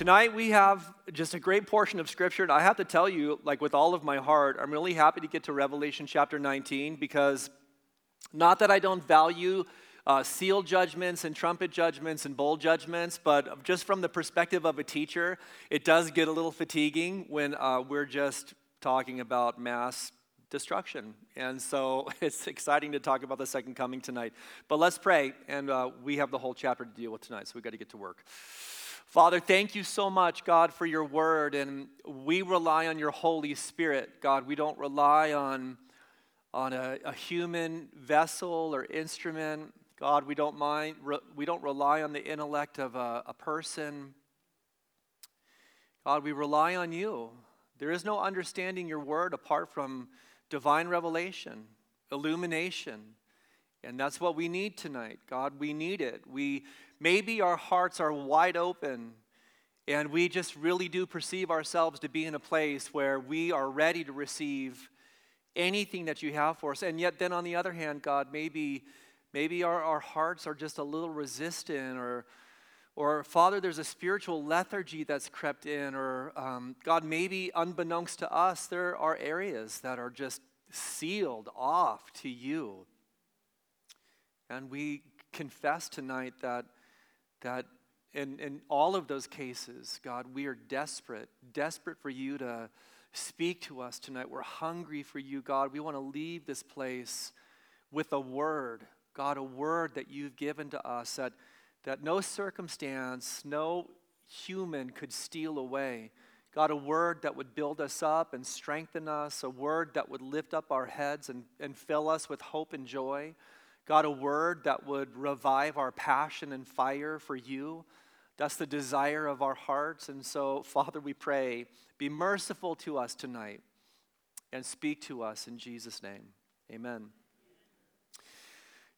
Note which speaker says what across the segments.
Speaker 1: Tonight we have just a great portion of scripture, and I have to tell you, like with all of my heart, I'm really happy to get to Revelation chapter 19 because not that I don't value uh, seal judgments and trumpet judgments and bowl judgments, but just from the perspective of a teacher, it does get a little fatiguing when uh, we're just talking about mass destruction. And so it's exciting to talk about the second coming tonight. But let's pray, and uh, we have the whole chapter to deal with tonight, so we've got to get to work. Father, thank you so much, God, for your word. And we rely on your Holy Spirit, God. We don't rely on, on a, a human vessel or instrument. God, we don't mind, re, we don't rely on the intellect of a, a person. God, we rely on you. There is no understanding your word apart from divine revelation, illumination. And that's what we need tonight. God, we need it. We maybe our hearts are wide open and we just really do perceive ourselves to be in a place where we are ready to receive anything that you have for us. And yet then on the other hand, God, maybe maybe our, our hearts are just a little resistant or or Father, there's a spiritual lethargy that's crept in, or um, God, maybe unbeknownst to us, there are areas that are just sealed off to you. And we confess tonight that, that in, in all of those cases, God, we are desperate, desperate for you to speak to us tonight. We're hungry for you, God. We want to leave this place with a word, God, a word that you've given to us that, that no circumstance, no human could steal away. God, a word that would build us up and strengthen us, a word that would lift up our heads and, and fill us with hope and joy. God, a word that would revive our passion and fire for you. That's the desire of our hearts. And so, Father, we pray, be merciful to us tonight and speak to us in Jesus' name. Amen.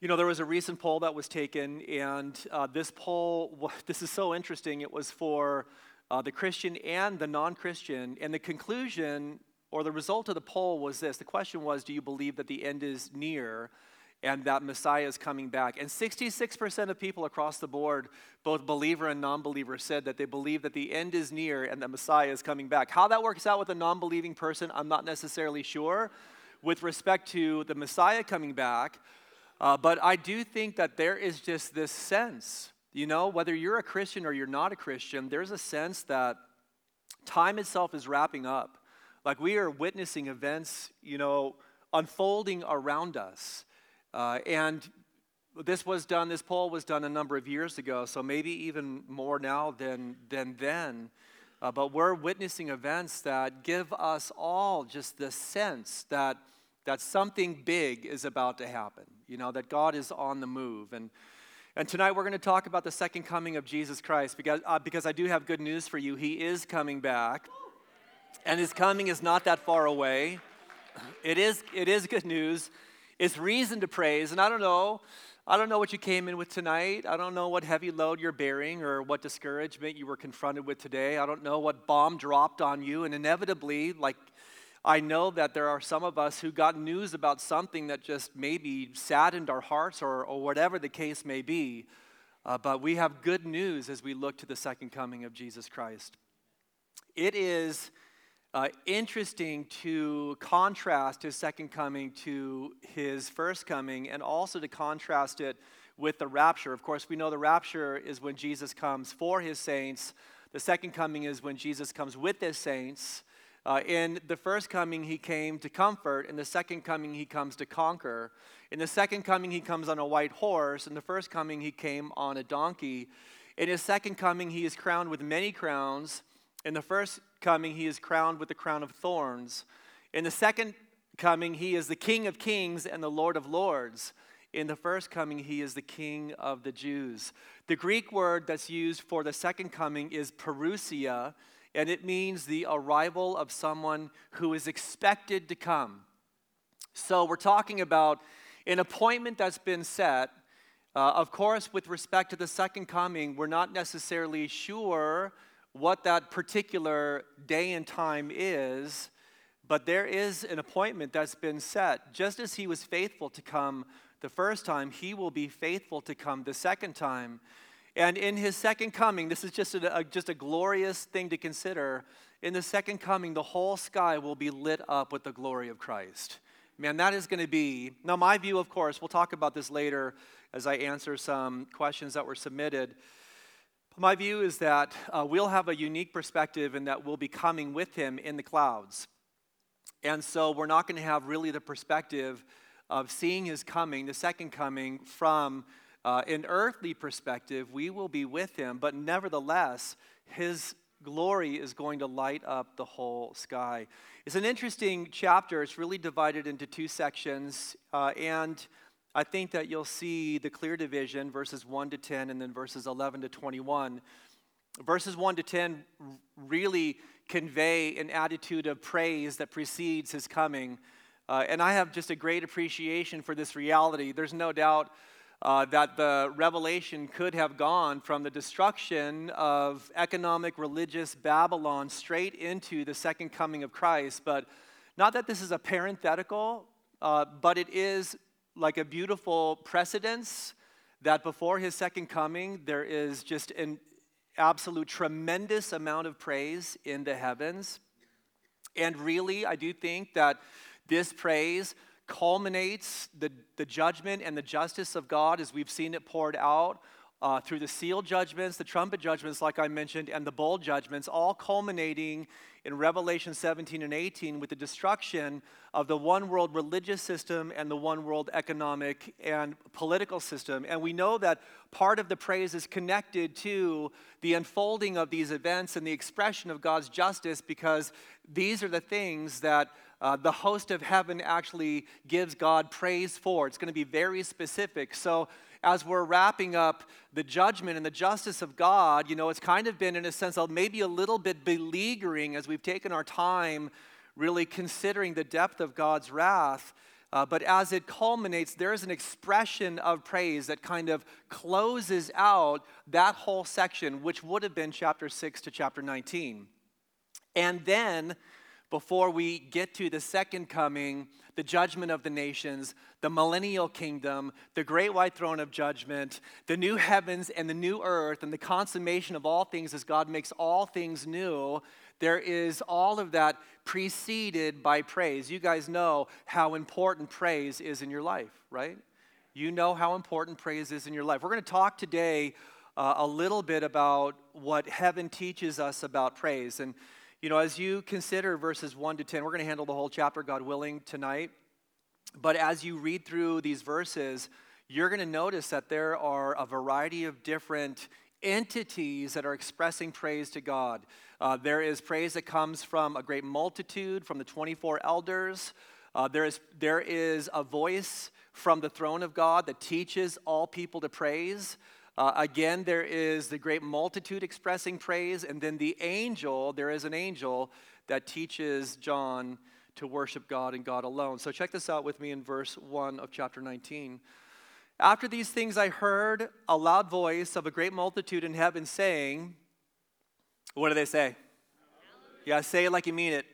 Speaker 1: You know, there was a recent poll that was taken, and uh, this poll, this is so interesting. It was for uh, the Christian and the non Christian. And the conclusion or the result of the poll was this the question was, Do you believe that the end is near? And that Messiah is coming back. And 66% of people across the board, both believer and non believer, said that they believe that the end is near and that Messiah is coming back. How that works out with a non believing person, I'm not necessarily sure with respect to the Messiah coming back. Uh, but I do think that there is just this sense, you know, whether you're a Christian or you're not a Christian, there's a sense that time itself is wrapping up. Like we are witnessing events, you know, unfolding around us. Uh, and this was done, this poll was done a number of years ago, so maybe even more now than, than then. Uh, but we're witnessing events that give us all just the sense that, that something big is about to happen, you know, that God is on the move. And, and tonight we're going to talk about the second coming of Jesus Christ because, uh, because I do have good news for you. He is coming back, and his coming is not that far away. It is, it is good news. It's reason to praise. And I don't know, I don't know what you came in with tonight. I don't know what heavy load you're bearing or what discouragement you were confronted with today. I don't know what bomb dropped on you. And inevitably, like, I know that there are some of us who got news about something that just maybe saddened our hearts or, or whatever the case may be. Uh, but we have good news as we look to the second coming of Jesus Christ. It is uh, interesting to contrast his second coming to his first coming and also to contrast it with the rapture. Of course, we know the rapture is when Jesus comes for his saints, the second coming is when Jesus comes with his saints. Uh, in the first coming, he came to comfort. In the second coming, he comes to conquer. In the second coming, he comes on a white horse. In the first coming, he came on a donkey. In his second coming, he is crowned with many crowns. In the first coming, he is crowned with the crown of thorns. In the second coming, he is the King of kings and the Lord of lords. In the first coming, he is the King of the Jews. The Greek word that's used for the second coming is parousia, and it means the arrival of someone who is expected to come. So we're talking about an appointment that's been set. Uh, of course, with respect to the second coming, we're not necessarily sure what that particular day and time is, but there is an appointment that's been set. Just as he was faithful to come the first time, he will be faithful to come the second time. And in his second coming, this is just a, a, just a glorious thing to consider. In the second coming, the whole sky will be lit up with the glory of Christ. Man, that is going to be. Now, my view, of course, we'll talk about this later as I answer some questions that were submitted. My view is that uh, we'll have a unique perspective and that we'll be coming with him in the clouds. And so we're not going to have really the perspective of seeing his coming, the second coming, from uh, an earthly perspective. We will be with him, but nevertheless, his glory is going to light up the whole sky. It's an interesting chapter. It's really divided into two sections. Uh, and I think that you'll see the clear division, verses 1 to 10, and then verses 11 to 21. Verses 1 to 10 really convey an attitude of praise that precedes his coming. Uh, and I have just a great appreciation for this reality. There's no doubt uh, that the revelation could have gone from the destruction of economic, religious Babylon straight into the second coming of Christ. But not that this is a parenthetical, uh, but it is like a beautiful precedence that before his second coming, there is just an absolute tremendous amount of praise in the heavens. And really, I do think that this praise culminates the, the judgment and the justice of God as we've seen it poured out uh, through the seal judgments, the trumpet judgments, like I mentioned, and the bowl judgments, all culminating in Revelation 17 and 18 with the destruction of the one world religious system and the one world economic and political system. And we know that part of the praise is connected to the unfolding of these events and the expression of God's justice because these are the things that uh, the host of heaven actually gives God praise for. It's going to be very specific. So, as we're wrapping up the judgment and the justice of God, you know, it's kind of been, in a sense, maybe a little bit beleaguering as we've taken our time really considering the depth of God's wrath. Uh, but as it culminates, there is an expression of praise that kind of closes out that whole section, which would have been chapter 6 to chapter 19. And then, before we get to the second coming, the judgment of the nations, the millennial kingdom, the great white throne of judgment, the new heavens and the new earth, and the consummation of all things as God makes all things new, there is all of that preceded by praise. You guys know how important praise is in your life, right? You know how important praise is in your life. We're going to talk today uh, a little bit about what heaven teaches us about praise. And you know, as you consider verses 1 to 10, we're going to handle the whole chapter, God willing, tonight. But as you read through these verses, you're going to notice that there are a variety of different entities that are expressing praise to God. Uh, there is praise that comes from a great multitude, from the 24 elders. Uh, there, is, there is a voice from the throne of God that teaches all people to praise. Uh, again, there is the great multitude expressing praise, and then the angel, there is an angel that teaches John to worship God and God alone. So check this out with me in verse 1 of chapter 19. After these things, I heard a loud voice of a great multitude in heaven saying, What do they say? Yeah, say it like you mean it.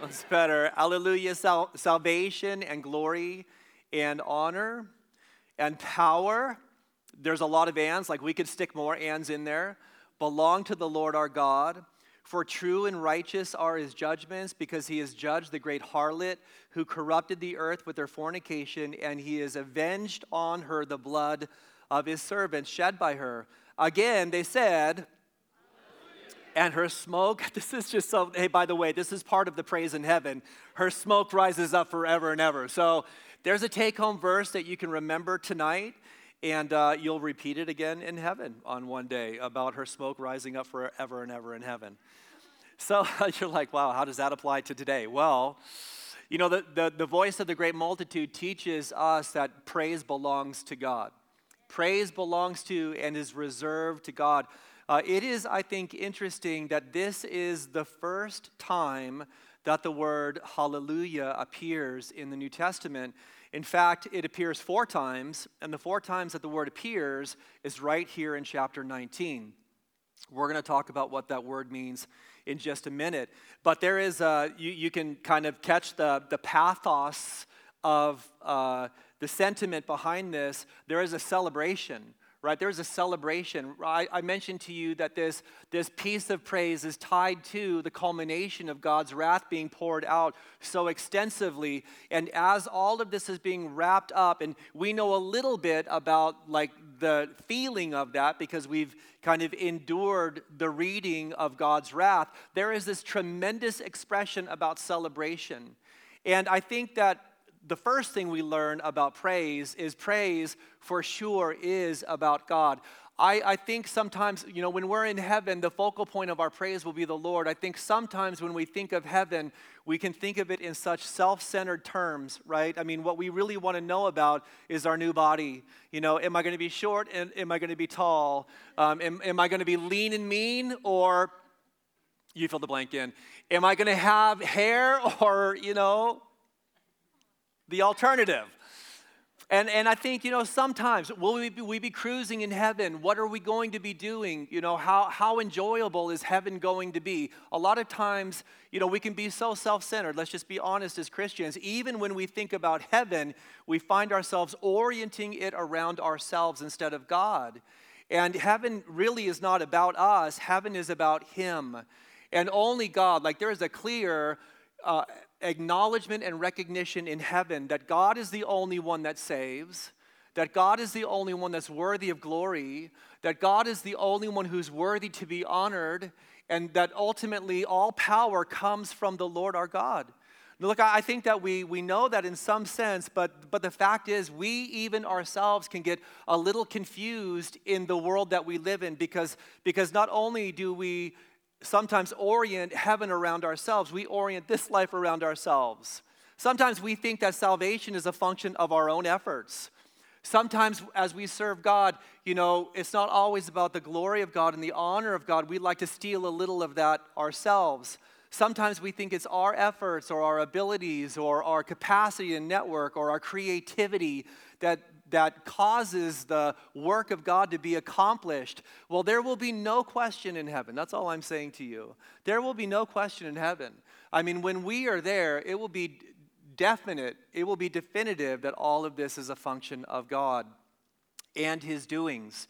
Speaker 1: That's better. Alleluia, sal- salvation and glory and honor and power there's a lot of ands, like we could stick more ands in there, belong to the Lord our God. For true and righteous are his judgments, because he has judged the great harlot who corrupted the earth with her fornication, and he has avenged on her the blood of his servants shed by her. Again, they said, and her smoke, this is just so, hey, by the way, this is part of the praise in heaven. Her smoke rises up forever and ever. So there's a take home verse that you can remember tonight. And uh, you'll repeat it again in heaven on one day about her smoke rising up forever and ever in heaven. So you're like, wow, how does that apply to today? Well, you know, the, the, the voice of the great multitude teaches us that praise belongs to God. Praise belongs to and is reserved to God. Uh, it is, I think, interesting that this is the first time that the word hallelujah appears in the New Testament. In fact, it appears four times, and the four times that the word appears is right here in chapter 19. We're going to talk about what that word means in just a minute. But there is, a, you, you can kind of catch the, the pathos of uh, the sentiment behind this. There is a celebration, right? There's a celebration. I, I, mentioned to you that this, this piece of praise is tied to the culmination of God's wrath being poured out so extensively. And as all of this is being wrapped up, and we know a little bit about like the feeling of that because we've kind of endured the reading of God's wrath, there is this tremendous expression about celebration. And I think that the first thing we learn about praise is praise for sure is about God. I, I think sometimes, you know, when we're in heaven, the focal point of our praise will be the Lord. I think sometimes when we think of heaven, we can think of it in such self centered terms, right? I mean, what we really want to know about is our new body. You know, am I going to be short and am I going to be tall? Um, am, am I going to be lean and mean or you fill the blank in? Am I going to have hair or, you know, the alternative. And, and I think, you know, sometimes will we be, we be cruising in heaven? What are we going to be doing? You know, how, how enjoyable is heaven going to be? A lot of times, you know, we can be so self centered. Let's just be honest as Christians. Even when we think about heaven, we find ourselves orienting it around ourselves instead of God. And heaven really is not about us, heaven is about Him. And only God, like there is a clear uh, acknowledgement and recognition in heaven that God is the only one that saves, that God is the only one that's worthy of glory, that God is the only one who's worthy to be honored, and that ultimately all power comes from the Lord our God. Look, I think that we, we know that in some sense, but, but the fact is, we even ourselves can get a little confused in the world that we live in because, because not only do we sometimes orient heaven around ourselves, we orient this life around ourselves. Sometimes we think that salvation is a function of our own efforts. Sometimes, as we serve God, you know, it's not always about the glory of God and the honor of God. We like to steal a little of that ourselves. Sometimes we think it's our efforts or our abilities or our capacity and network or our creativity that that causes the work of God to be accomplished, well, there will be no question in heaven. That's all I'm saying to you. There will be no question in heaven. I mean, when we are there, it will be definite, it will be definitive that all of this is a function of God and His doings.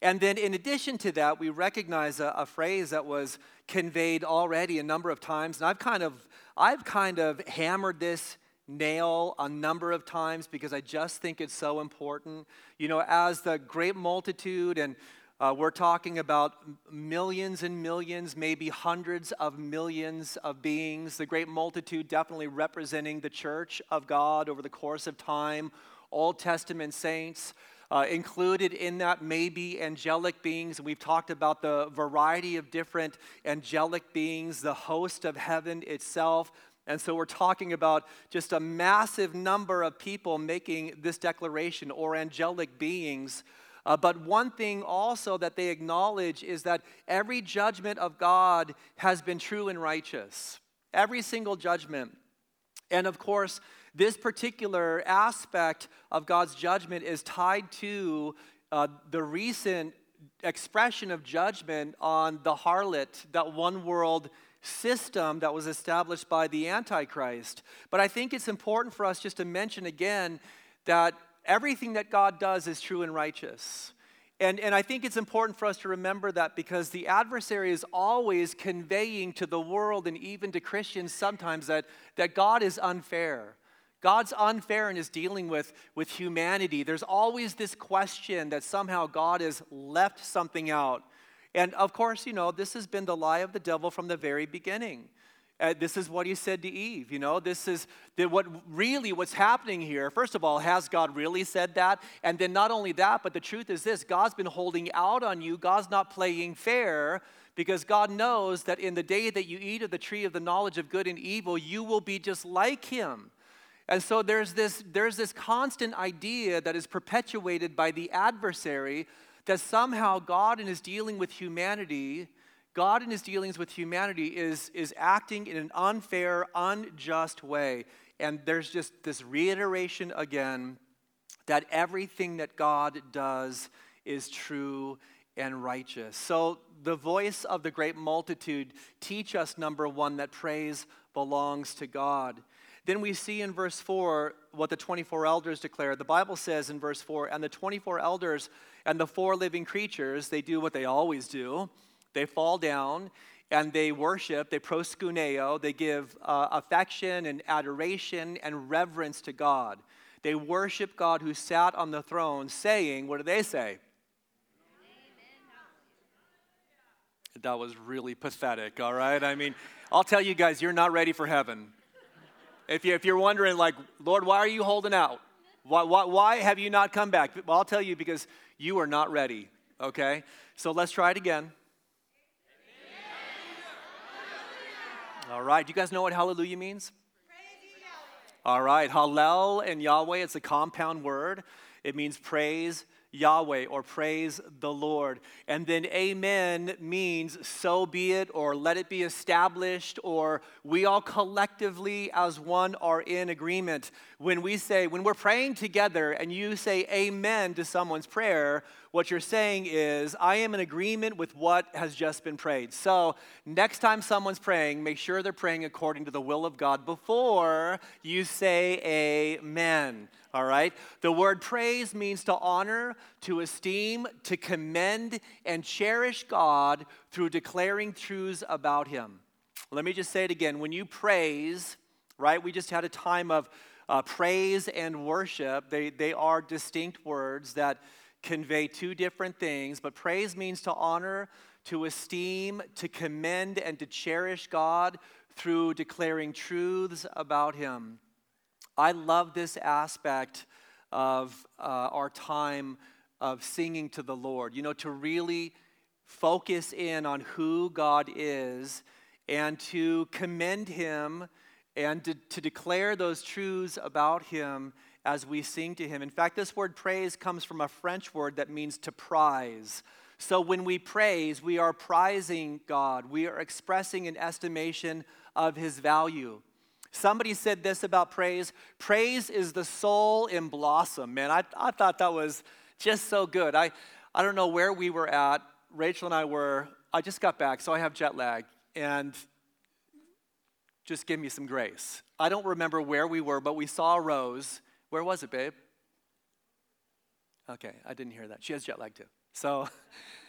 Speaker 1: And then, in addition to that, we recognize a, a phrase that was conveyed already a number of times, and I've kind of, I've kind of hammered this nail a number of times because I just think it's so important. You know, as the great multitude, and uh, we're talking about millions and millions, maybe hundreds of millions of beings, the great multitude definitely representing the church of God over the course of time, Old Testament saints. Uh, included in that may be angelic beings. We've talked about the variety of different angelic beings, the host of heaven itself, and so we're talking about just a massive number of people making this declaration or angelic beings. Uh, but one thing also that they acknowledge is that every judgment of God has been true and righteous. Every single judgment. And of course, this particular aspect of God's judgment is tied to uh, the recent expression of judgment on the harlot, that one world system that was established by the Antichrist. But I think it's important for us just to mention again that everything that God does is true and righteous. And, and I think it's important for us to remember that because the adversary is always conveying to the world and even to Christians sometimes that, that God is unfair. God's unfair in his dealing with, with humanity. There's always this question that somehow God has left something out. And of course, you know, this has been the lie of the devil from the very beginning. Uh, this is what he said to Eve. You know, this is the, what really what's happening here. First of all, has God really said that? And then not only that, but the truth is this: God's been holding out on you. God's not playing fair because God knows that in the day that you eat of the tree of the knowledge of good and evil, you will be just like Him. And so there's this there's this constant idea that is perpetuated by the adversary that somehow God in his dealing with humanity, God in his dealings with humanity is, is acting in an unfair, unjust way. And there's just this reiteration again that everything that God does is true and righteous. So the voice of the great multitude teach us number 1 that praise belongs to God. Then we see in verse 4 what the 24 elders declare. The Bible says in verse 4 and the 24 elders and the four living creatures, they do what they always do. They fall down and they worship, they proskuneo, they give uh, affection and adoration and reverence to God. They worship God who sat on the throne, saying, What do they say? That was really pathetic, all right? I mean, I'll tell you guys, you're not ready for heaven. If, you, if you're wondering, like, Lord, why are you holding out? Why, why, why have you not come back? Well, I'll tell you because you are not ready, okay? So let's try it again. All right, do you guys know what hallelujah means? All right, Hallel and Yahweh, it's a compound word. It means praise Yahweh or praise the Lord. And then amen means so be it or let it be established or we all collectively as one are in agreement. When we say, when we're praying together and you say amen to someone's prayer, what you're saying is, I am in agreement with what has just been prayed. So next time someone's praying, make sure they're praying according to the will of God before you say amen all right? The word praise means to honor, to esteem, to commend, and cherish God through declaring truths about Him. Let me just say it again. When you praise, right, we just had a time of uh, praise and worship. They, they are distinct words that convey two different things, but praise means to honor, to esteem, to commend, and to cherish God through declaring truths about Him. I love this aspect of uh, our time of singing to the Lord. You know, to really focus in on who God is and to commend Him and to, to declare those truths about Him as we sing to Him. In fact, this word praise comes from a French word that means to prize. So when we praise, we are prizing God, we are expressing an estimation of His value. Somebody said this about praise praise is the soul in blossom. Man, I, I thought that was just so good. I, I don't know where we were at. Rachel and I were, I just got back, so I have jet lag. And just give me some grace. I don't remember where we were, but we saw a rose. Where was it, babe? Okay, I didn't hear that. She has jet lag too. So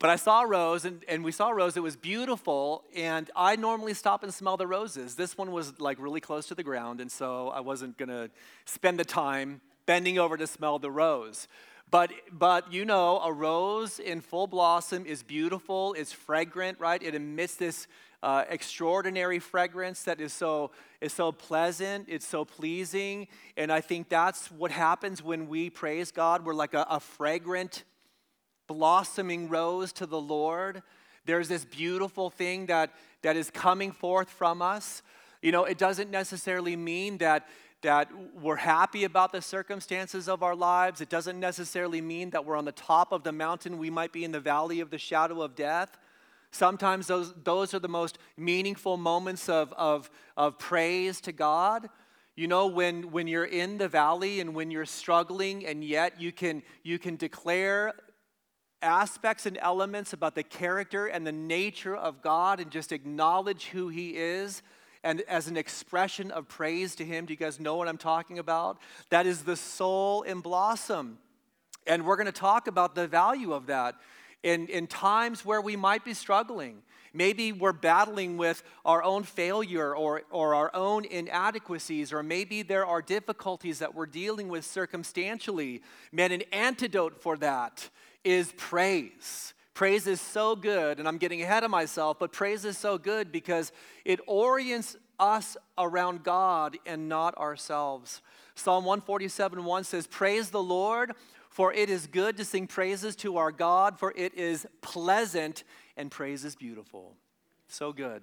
Speaker 1: But I saw a rose, and, and we saw a rose. It was beautiful, and I normally stop and smell the roses. This one was like really close to the ground, and so I wasn't to spend the time bending over to smell the rose. But, but you know, a rose in full blossom is beautiful, it's fragrant, right? It emits this uh, extraordinary fragrance that is so, is so pleasant, it's so pleasing. And I think that's what happens when we praise God. We're like a, a fragrant blossoming rose to the Lord. There's this beautiful thing that, that is coming forth from us. You know, it doesn't necessarily mean that, that we're happy about the circumstances of our lives. It doesn't necessarily mean that we're on the top of the mountain. We might be in the valley of the shadow of death. Sometimes those, those are the most meaningful moments of, of, of praise to God. You know, when, when you're in the valley and when you're struggling, and yet you can, you can declare aspects and elements about the character and the nature of God and just acknowledge who He is and as an expression of praise to Him. Do you guys know what I'm talking about? That is the soul in blossom. And we're going to talk about the value of that in, in times where we might be struggling. Maybe we're battling with our own failure or, or our own inadequacies, or maybe there are difficulties that we're dealing with circumstantially. Man, an antidote for that is praise. Praise is so good, and I'm getting ahead of myself, but praise is so good because it orients us around God and not ourselves. Psalm 147 1 says, Praise the Lord, for it is good to sing praises to our God, for it is pleasant and praise is beautiful. So good.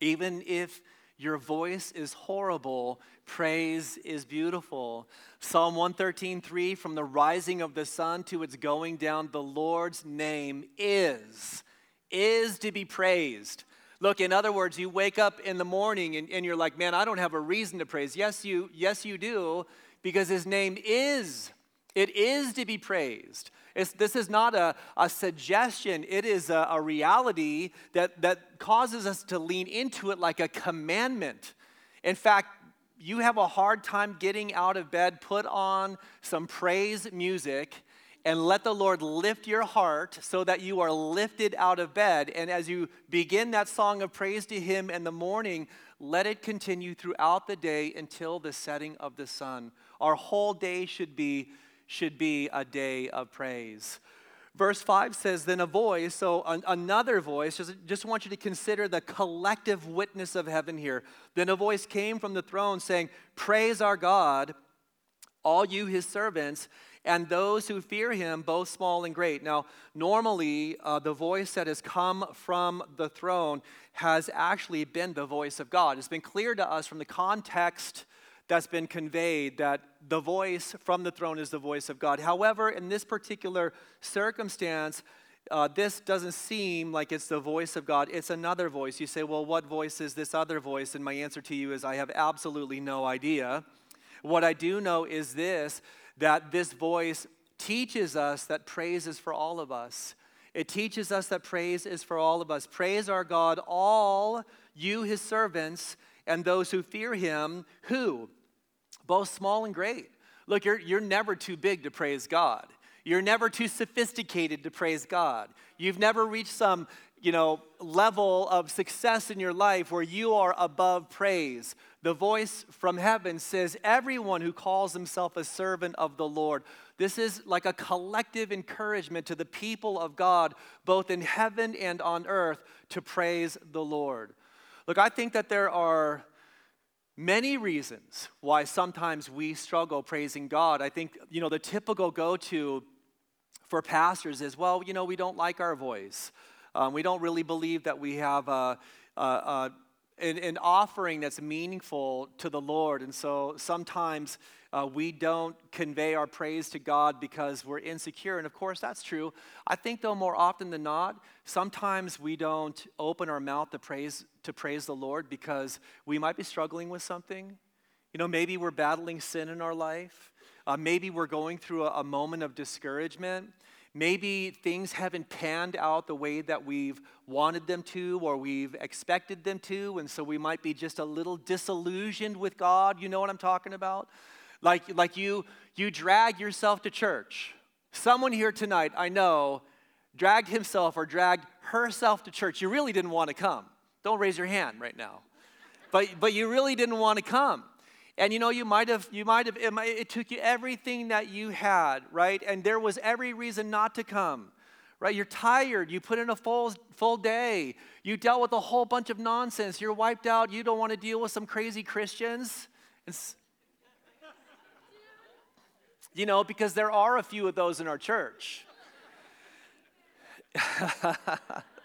Speaker 1: Even if your voice is horrible, praise is beautiful. Psalm 113, 3 From the rising of the sun to its going down, the Lord's name is, is to be praised. Look, in other words, you wake up in the morning and, and you're like, man, I don't have a reason to praise. Yes, you, yes, you do, because his name is. It is to be praised. It's, this is not a, a suggestion, it is a, a reality that, that causes us to lean into it like a commandment. In fact, you have a hard time getting out of bed, put on some praise music and let the Lord lift your heart so that you are lifted out of bed. And as you begin that song of praise to Him in the morning, let it continue throughout the day until the setting of the sun. Our whole day should be, should be a day of praise. Verse 5 says, Then a voice, so an, another voice, just, just want you to consider the collective witness of heaven here. Then a voice came from the throne saying, Praise our God, all you his servants and those who fear him, both small and great. Now, normally, uh, the voice that has come from the throne has actually been the voice of God. It's been clear to us from the context that's been conveyed that the voice from the throne is the voice of God. However, in this particular circumstance, uh, this doesn't seem like it's the voice of God. It's another voice. You say, well, what voice is this other voice? And my answer to you is, I have absolutely no idea. What I do know is this that this voice teaches us that praise is for all of us. It teaches us that praise is for all of us. Praise our God, all you, his servants, and those who fear him, who? Both small and great. Look, you're, you're never too big to praise God. You're never too sophisticated to praise God. You've never reached some, you know, level of success in your life where you are above praise. The voice from heaven says, Everyone who calls himself a servant of the Lord. This is like a collective encouragement to the people of God, both in heaven and on earth, to praise the Lord. Look, I think that there are many reasons why sometimes we struggle praising God. I think, you know, the typical go to for pastors is, well, you know, we don't like our voice. Um, we don't really believe that we have a, a, a an, an offering that's meaningful to the Lord. And so sometimes uh, we don't convey our praise to God because we're insecure. And of course, that's true. I think, though, more often than not, sometimes we don't open our mouth to praise, to praise the Lord because we might be struggling with something. You know, maybe we're battling sin in our life. Uh, maybe we're going through a, a moment of discouragement. Maybe things haven't panned out the way that we've wanted them to or we've expected them to, and so we might be just a little disillusioned with God. You know what I'm talking about? Like, like you, you drag yourself to church. Someone here tonight, I know, dragged himself or dragged herself to church. You really didn't want to come. Don't raise your hand right now. But, but you really didn't want to come. And you know, you might have, you might have, it, might, it took you everything that you had, right? And there was every reason not to come, right? You're tired. You put in a full, full day. You dealt with a whole bunch of nonsense. You're wiped out. You don't want to deal with some crazy Christians. It's, you know, because there are a few of those in our church.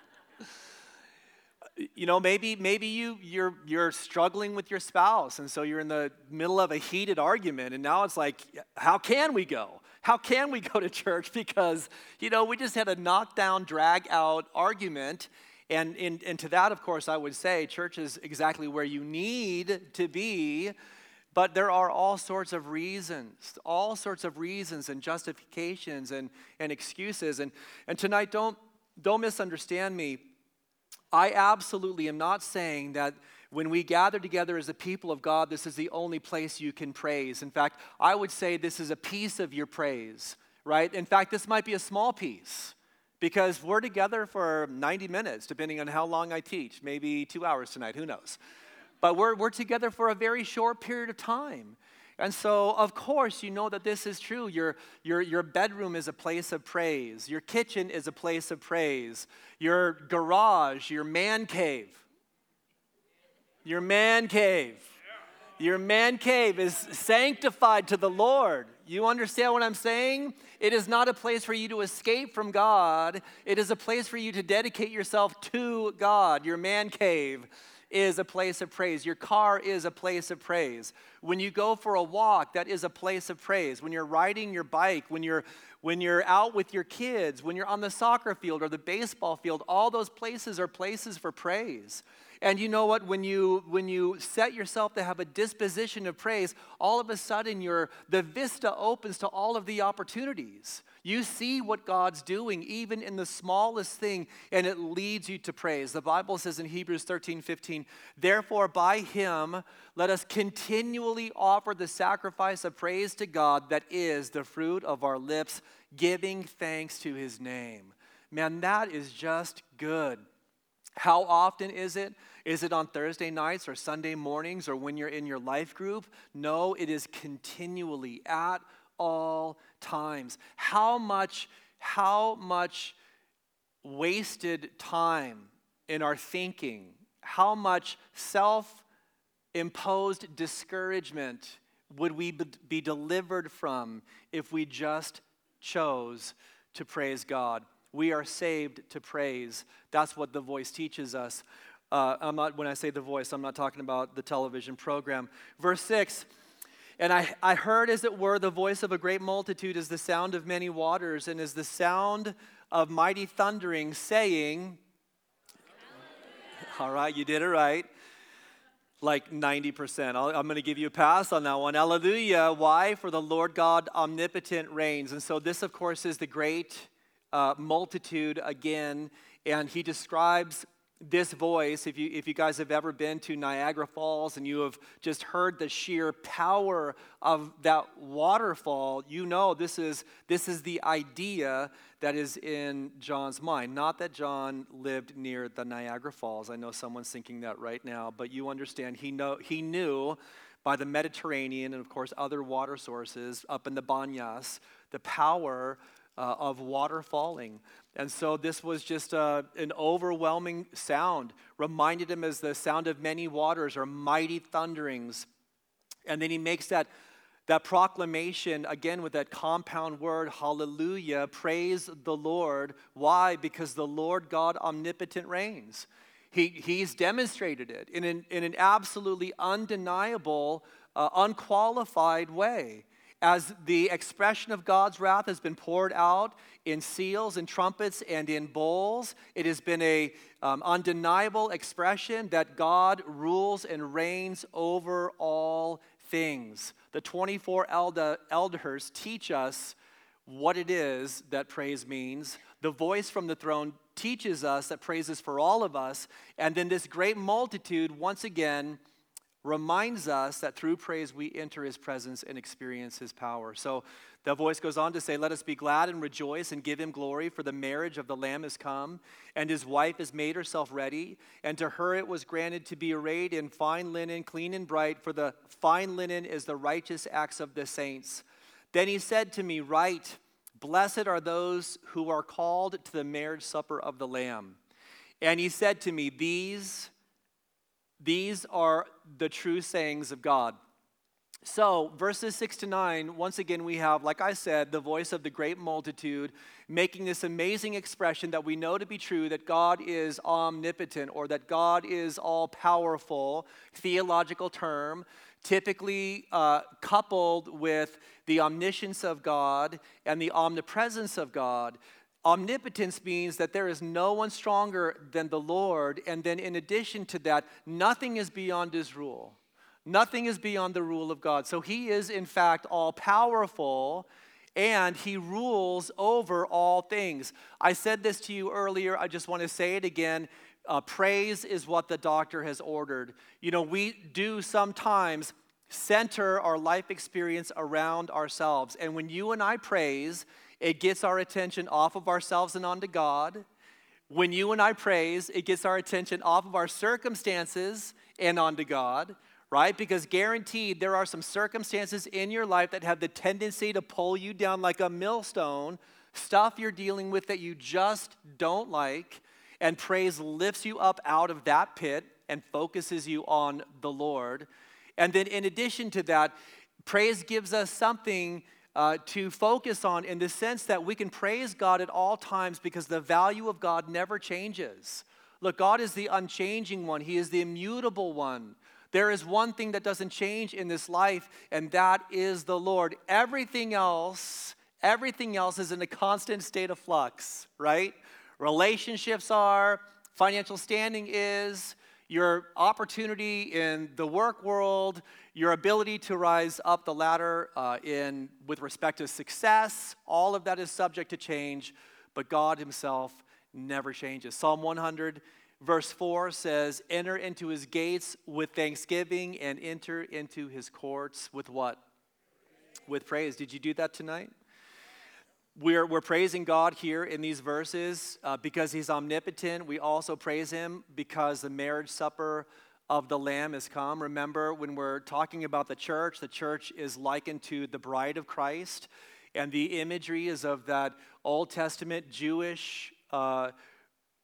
Speaker 1: you know maybe maybe you you're you're struggling with your spouse and so you're in the middle of a heated argument and now it's like how can we go? How can we go to church? Because you know we just had a knockdown drag out argument and, and, and to that of course i would say church is exactly where you need to be but there are all sorts of reasons all sorts of reasons and justifications and, and excuses and, and tonight don't don't misunderstand me I absolutely am not saying that when we gather together as a people of God, this is the only place you can praise. In fact, I would say this is a piece of your praise, right? In fact, this might be a small piece because we're together for 90 minutes, depending on how long I teach, maybe two hours tonight, who knows. But we're, we're together for a very short period of time. And so, of course, you know that this is true. Your, your, your bedroom is a place of praise, your kitchen is a place of praise, your garage, your man cave. Your man cave. Your man cave is sanctified to the Lord. You understand what I'm saying? It is not a place for you to escape from God. It is a place for you to dedicate yourself to God. Your man cave is a place of praise. Your car is a place of praise. when you go for a walk, that is a place of praise. When you're riding your bike, when you're when you're out with your kids, when you're on the soccer field or the baseball field, all those places are places for praise. And you know what? When you when you set yourself to have a disposition of praise, all of a sudden your the vista opens to all of the opportunities. You see what God's doing, even in the smallest thing, and it leads you to praise. The Bible says in Hebrews 13 15, therefore, by him, let us continually offer the sacrifice of praise to God that is the fruit of our lips, giving thanks to his name. Man, that is just good. How often is it? Is it on Thursday nights or Sunday mornings or when you're in your life group? No, it is continually at all times. How much, how much wasted time in our thinking, how much self imposed discouragement would we be delivered from if we just chose to praise God? We are saved to praise. That's what the voice teaches us. Uh, I'm not, when I say the voice, I'm not talking about the television program. Verse 6 And I, I heard, as it were, the voice of a great multitude as the sound of many waters, and as the sound of mighty thundering, saying, All right, you did it right. Like 90%. i am going to give you a pass on that one. Hallelujah. Why? For the Lord God omnipotent reigns. And so, this, of course, is the great uh, multitude again. And he describes this voice, if you, if you guys have ever been to Niagara Falls and you have just heard the sheer power of that waterfall, you know this is, this is the idea that is in John's mind. Not that John lived near the Niagara Falls. I know someone's thinking that right now, but you understand he, know, he knew by the Mediterranean and, of course, other water sources up in the Banyas the power uh, of water falling. And so this was just uh, an overwhelming sound, reminded him as the sound of many waters or mighty thunderings. And then he makes that, that proclamation again with that compound word, hallelujah, praise the Lord. Why? Because the Lord God omnipotent reigns. He, he's demonstrated it in an, in an absolutely undeniable, uh, unqualified way as the expression of God's wrath has been poured out in seals and trumpets and in bowls, it has been a um, undeniable expression that God rules and reigns over all things. The 24 elder, elders teach us what it is that praise means. The voice from the throne teaches us that praise is for all of us. And then this great multitude, once again, reminds us that through praise we enter his presence and experience his power. So the voice goes on to say, Let us be glad and rejoice and give him glory, for the marriage of the Lamb is come, and his wife has made herself ready. And to her it was granted to be arrayed in fine linen, clean and bright, for the fine linen is the righteous acts of the saints. Then he said to me, Write, blessed are those who are called to the marriage supper of the Lamb. And he said to me, These these are the true sayings of God. So, verses 6 to 9, once again, we have, like I said, the voice of the great multitude making this amazing expression that we know to be true that God is omnipotent or that God is all powerful, theological term, typically uh, coupled with the omniscience of God and the omnipresence of God. Omnipotence means that there is no one stronger than the Lord, and then in addition to that, nothing is beyond his rule. Nothing is beyond the rule of God. So he is, in fact, all powerful and he rules over all things. I said this to you earlier, I just want to say it again. Uh, praise is what the doctor has ordered. You know, we do sometimes center our life experience around ourselves. And when you and I praise, it gets our attention off of ourselves and onto God. When you and I praise, it gets our attention off of our circumstances and onto God, right? Because guaranteed, there are some circumstances in your life that have the tendency to pull you down like a millstone, stuff you're dealing with that you just don't like, and praise lifts you up out of that pit and focuses you on the Lord. And then, in addition to that, praise gives us something uh, to focus on in the sense that we can praise God at all times because the value of God never changes. Look, God is the unchanging one, He is the immutable one, There is one thing that doesn't change in this life, and that is the Lord. Everything else, everything else is in a constant state of flux, right? Relationships are, financial standing is, your opportunity in the work world, your ability to rise up the ladder uh, in with respect to success, all of that is subject to change, but God Himself never changes. Psalm 100, verse 4 says, Enter into His gates with thanksgiving and enter into His courts with what? With praise. Did you do that tonight? We're, we're praising God here in these verses uh, because He's omnipotent. We also praise Him because the marriage supper of the Lamb has come. Remember, when we're talking about the church, the church is likened to the bride of Christ, and the imagery is of that Old Testament Jewish uh,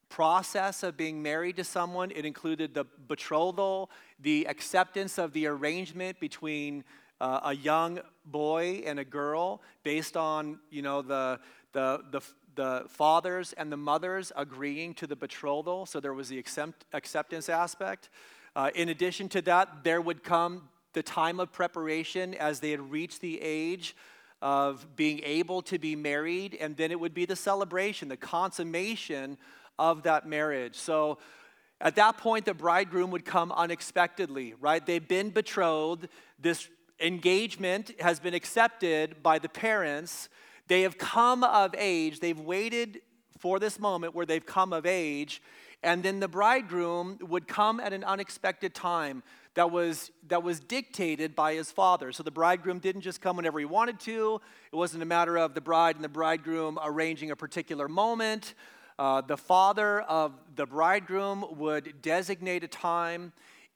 Speaker 1: process of being married to someone. It included the betrothal, the acceptance of the arrangement between uh, a young boy and a girl based on, you know, the, the, the, the fathers and the mothers agreeing to the betrothal. So there was the accept, acceptance aspect. Uh, in addition to that, there would come the time of preparation as they had reached the age of being able to be married, and then it would be the celebration, the consummation of that marriage. So at that point, the bridegroom would come unexpectedly, right? They've been betrothed. This engagement has been accepted by the parents. They have come of age. They've waited for this moment where they've come of age. And then the bridegroom would come at an unexpected time that was, that was dictated by his father. So the bridegroom didn't just come whenever he wanted to. It wasn't a matter of the bride and the bridegroom arranging a particular moment. Uh, the father of the bridegroom would designate a time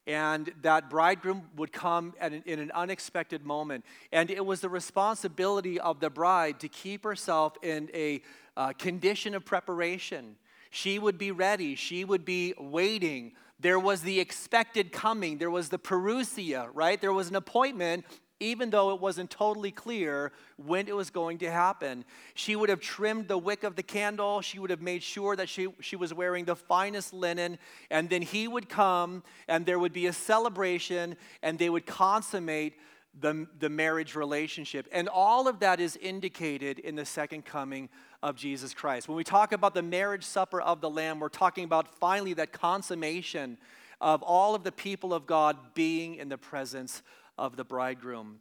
Speaker 1: and that bridegroom would come an, in an unexpected moment. And it was the responsibility of the bride to keep herself in a uh, condition of preparation. She would be ready, she would be waiting. There was the expected coming, there was the parousia, right? There was an appointment even though it wasn't totally clear when it was going to happen. She would have trimmed the wick of the candle. She would have made sure that she, she was wearing the finest linen. And then he would come, and there would be a celebration, and they would consummate the, the marriage relationship. And all of that is indicated in the second coming of Jesus Christ. When we talk about the marriage supper of the Lamb, we're talking about finally that consummation of all of the people of God being in the presence of the bridegroom.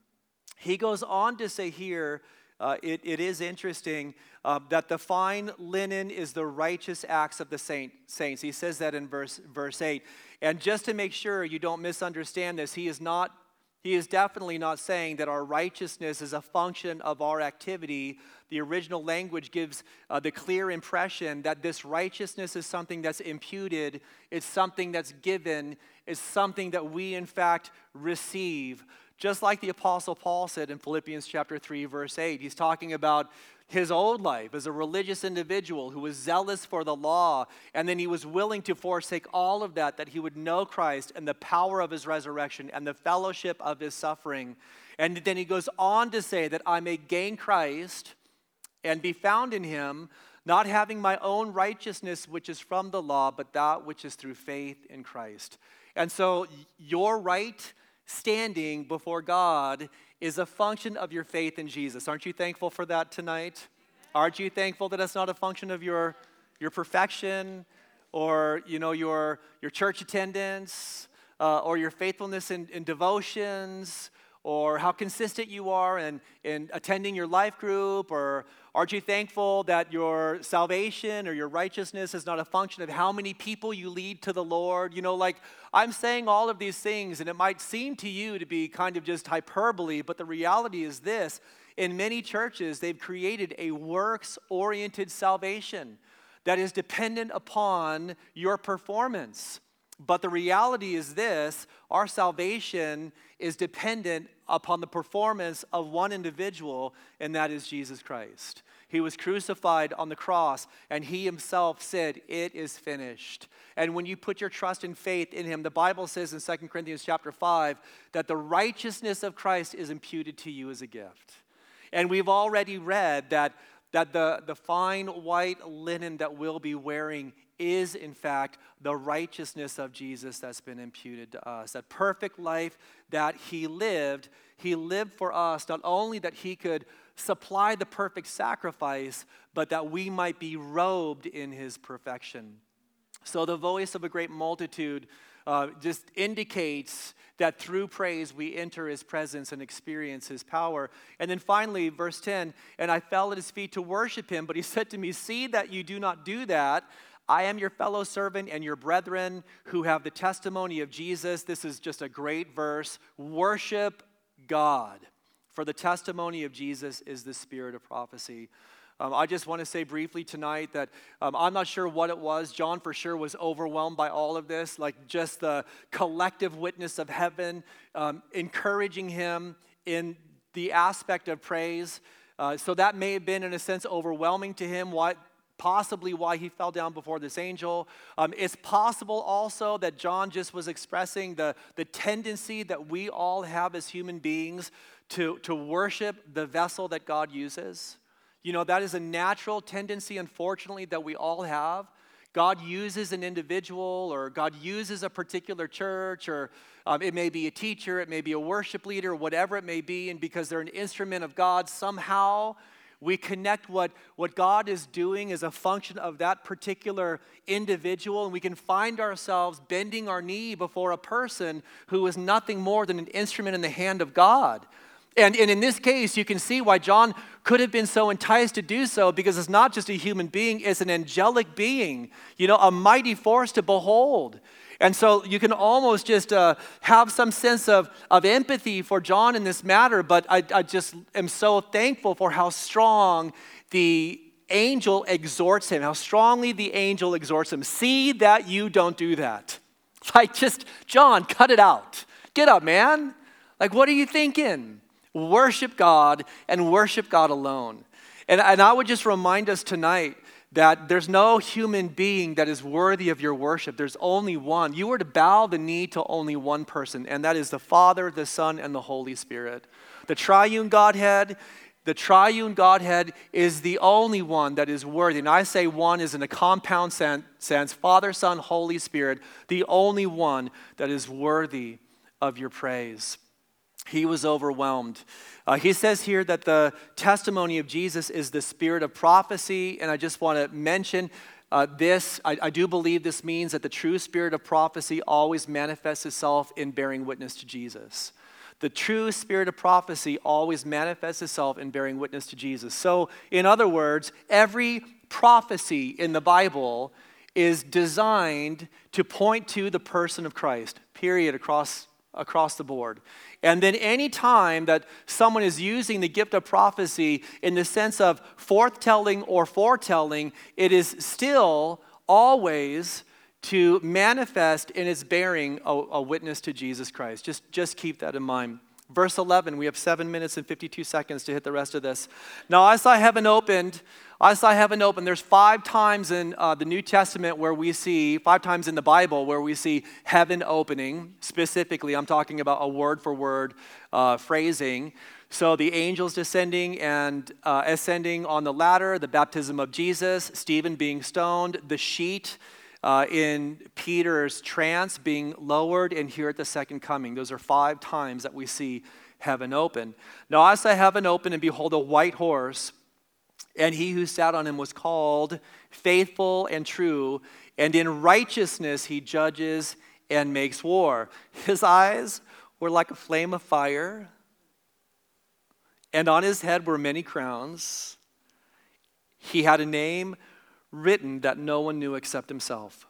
Speaker 1: He goes on to say here, uh, it, it is interesting uh, that the fine linen is the righteous acts of the saint, saints. He says that in verse, verse 8. And just to make sure you don't misunderstand this, he is not he is definitely not saying that our righteousness is a function of our activity. The original language gives uh, the clear impression that this righteousness is something that's imputed, it's something that's given, it's something that we, in fact, receive. Just like the Apostle Paul said in Philippians chapter 3, verse 8, he's talking about his old life as a religious individual who was zealous for the law, and then he was willing to forsake all of that, that he would know Christ and the power of his resurrection and the fellowship of his suffering. And then he goes on to say that I may gain Christ and be found in him, not having my own righteousness, which is from the law, but that which is through faith in Christ. And so your right standing before God is a function of your faith in Jesus. Aren't you thankful for that tonight? Aren't you thankful that it's not a function of your, your perfection or you know, your, your church attendance uh, or your faithfulness in, in devotions or how consistent you are in, in attending your life group, or aren't you thankful that your salvation or your righteousness is not a function of how many people you lead to the Lord? You know, like I'm saying all of these things, and it might seem to you to be kind of just hyperbole, but the reality is this in many churches, they've created a works oriented salvation that is dependent upon your performance. But the reality is this our salvation is dependent upon the performance of one individual, and that is Jesus Christ. He was crucified on the cross, and he himself said, It is finished. And when you put your trust and faith in him, the Bible says in 2 Corinthians chapter 5 that the righteousness of Christ is imputed to you as a gift. And we've already read that, that the, the fine white linen that we'll be wearing is, in fact, the righteousness of Jesus that's been imputed to us. That perfect life that he lived, he lived for us, not only that he could supply the perfect sacrifice, but that we might be robed in his perfection. So the voice of a great multitude uh, just indicates that through praise we enter his presence and experience his power. And then finally, verse 10 And I fell at his feet to worship him, but he said to me, See that you do not do that. I am your fellow servant and your brethren who have the testimony of Jesus. This is just a great verse. Worship God, for the testimony of Jesus is the spirit of prophecy. Um, I just want to say briefly tonight that um, I'm not sure what it was. John, for sure, was overwhelmed by all of this, like just the collective witness of heaven um, encouraging him in the aspect of praise. Uh, so that may have been, in a sense, overwhelming to him. What possibly why he fell down before this angel. Um, it's possible also that John just was expressing the, the tendency that we all have as human beings to, to worship the vessel that God uses. You know, that is a natural tendency, unfortunately, that we all have. God uses an individual, or God uses a particular church, or um, it may be a teacher, it may be a worship leader, whatever it may be, and because they're an instrument of God, somehow we connect what, what God is doing as a function of that particular individual, and we can find ourselves bending our knee before a person who is nothing more than an instrument in the hand of God. And, and in this case, you can see why John could have been so enticed to do so because it's not just a human being, it's an angelic being, you know, a mighty force to behold. And so you can almost just uh, have some sense of, of empathy for John in this matter, but I, I just am so thankful for how strong the angel exhorts him, how strongly the angel exhorts him. See that you don't do that. Like, just, John, cut it out. Get up, man. Like, what are you thinking? Worship God and worship God alone. And, and I would just remind us tonight that there's no human being that is worthy of your worship. There's only one. You are to bow the knee to only one person, and that is the Father, the Son, and the Holy Spirit. The triune Godhead, the triune Godhead is the only one that is worthy. And I say one is in a compound sense Father, Son, Holy Spirit, the only one that is worthy of your praise he was overwhelmed. Uh, he says here that the testimony of Jesus is the spirit of prophecy, and I just want to mention uh, this. I, I do believe this means that the true spirit of prophecy always manifests itself in bearing witness to Jesus. The true spirit of prophecy always manifests itself in bearing witness to Jesus. So, in other words, every prophecy in the Bible is designed to point to the person of Christ, period, across, across the board. And then, any time that someone is using the gift of prophecy in the sense of forthtelling or foretelling, it is still always to manifest in its bearing a, a, witness to Jesus Christ. Just, just keep that in mind. Verse 11, we have seven minutes and 52 seconds to hit the rest of this. Now, I saw heaven opened I saw heaven open. There's five times in uh, the New Testament where we see, five times in the Bible where we see heaven opening. Specifically, I'm talking about a word for word uh, phrasing. So the angels descending and uh, ascending on the ladder, the baptism of Jesus, Stephen being stoned, the sheet uh, in Peter's trance being lowered, and here at the second coming. Those are five times that we see heaven open. Now, I saw heaven open, and behold, a white horse and he who sat on him was called faithful and true, and in righteousness he judges and makes war. His eyes were like a flame of fire, and on his head were many crowns. He had a name written that no one knew except himself.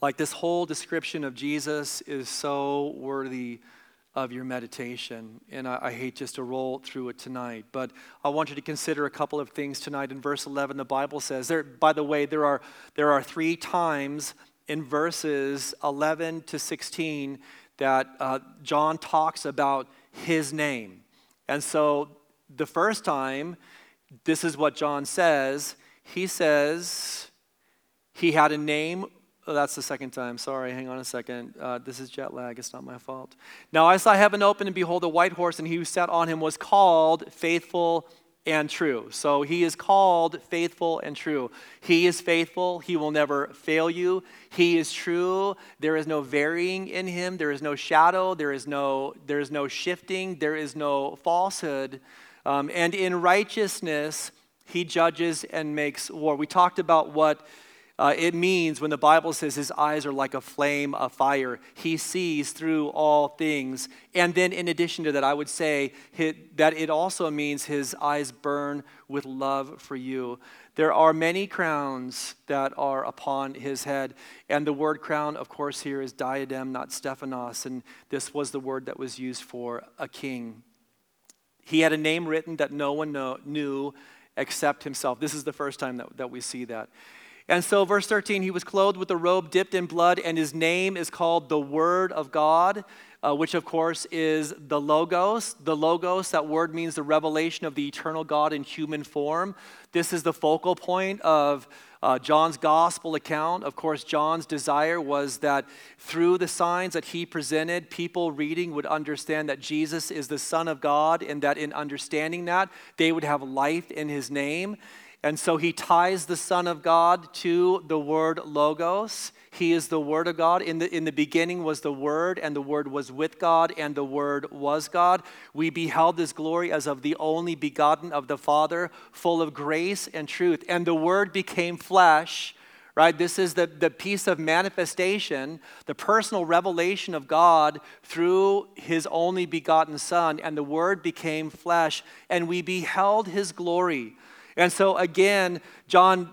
Speaker 1: Like this whole description of Jesus is so worthy of your meditation. And I, I, hate just to roll through it tonight, but I want you to consider a couple of things tonight. In verse 11, the Bible says, there, by the way, there are, there are three times in verses 11 to 16 that uh, John talks about his name. And so the first time, this is what John says. He says, he had a name Oh, that's the second time. Sorry, hang on a second. Uh, this is jet lag. It's not my fault. Now I saw heaven open, and behold, a white horse, and he who sat on him was called Faithful and true. So he is called faithful and true. He is faithful. He will never fail you. He is true. There is no varying in him. There is no shadow. There is no, there is no shifting. There is no falsehood. Um, and in righteousness, he judges and makes war. We talked about what uh, it means when the Bible says his eyes are like a flame of fire. He sees through all things. And then, in addition to that, I would say that it also means his eyes burn with love for you. There are many crowns that are upon his head. And the word crown, of course, here is diadem, not Stephanos. And this was the word that was used for a king. He had a name written that no one know, knew except himself. This is the first time that, that we see that. And so, verse 13, he was clothed with a robe dipped in blood, and his name is called the Word of God, uh, which of course is the Logos. The Logos, that word means the revelation of the eternal God in human form. This is the focal point of uh, John's gospel account. Of course, John's desire was that through the signs that he presented, people reading would understand that Jesus is the Son of God, and that in understanding that, they would have life in his name. And so he ties the Son of God to the word logos. He is the Word of God. In the, in the beginning was the Word, and the Word was with God, and the Word was God. We beheld his glory as of the only begotten of the Father, full of grace and truth. And the Word became flesh right? This is the, the piece of manifestation, the personal revelation of God through his only begotten Son, and the Word became flesh, and we beheld his glory. And so, again, John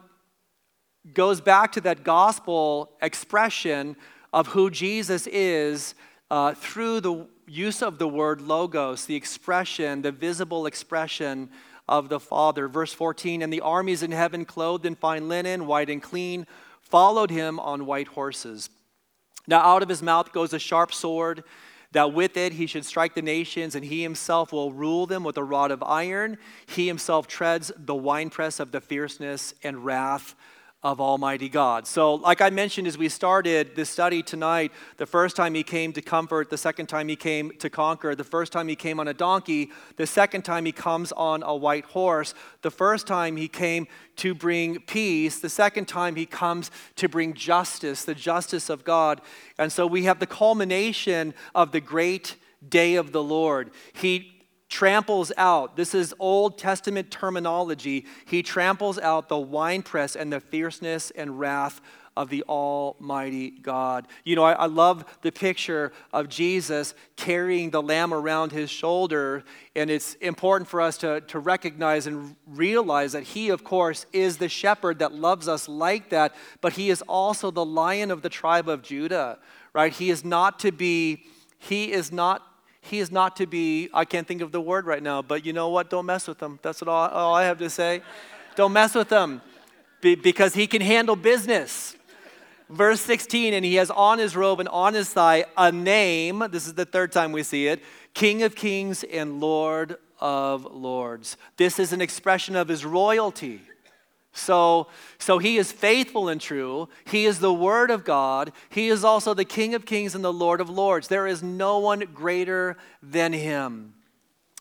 Speaker 1: goes back to that gospel expression of who Jesus is uh, through the use of the word logos, the expression, the visible expression of the Father. Verse 14 And the armies in heaven, clothed in fine linen, white and clean, followed him on white horses. Now, out of his mouth goes a sharp sword that with it he should strike the nations, and he himself will rule them with a rod of iron. He himself treads the winepress of the fierceness and wrath of Almighty God. So, like I mentioned as we started this study tonight, the first time he came to comfort, the second time he came to conquer, the first time he came on a donkey, the second time he comes on a white horse, the first time he came to bring peace, the second time he comes to bring justice, the justice of God. And so we have the culmination of the great day of the Lord. He tramples out, this is Old Testament terminology, he tramples out the winepress and the fierceness and wrath of the Almighty God. You know, I, I, love the picture of Jesus carrying the lamb around his shoulder, and it's important for us to, to recognize and realize that he, of course, is the shepherd that loves us like that, but he is also the lion of the tribe of Judah, right? He is not to be, he is not he is not to be, I can't think of the word right now, but you know what? Don't mess with him. That's all, all I have to say. Don't mess with him be, because he can handle business. Verse 16, and he has on his robe and on his thigh a name. This is the third time we see it King of Kings and Lord of Lords. This is an expression of his royalty. So, so he is faithful and true. He is the Word of God. He is also the King of Kings and the Lord of Lords. There is no one greater than him.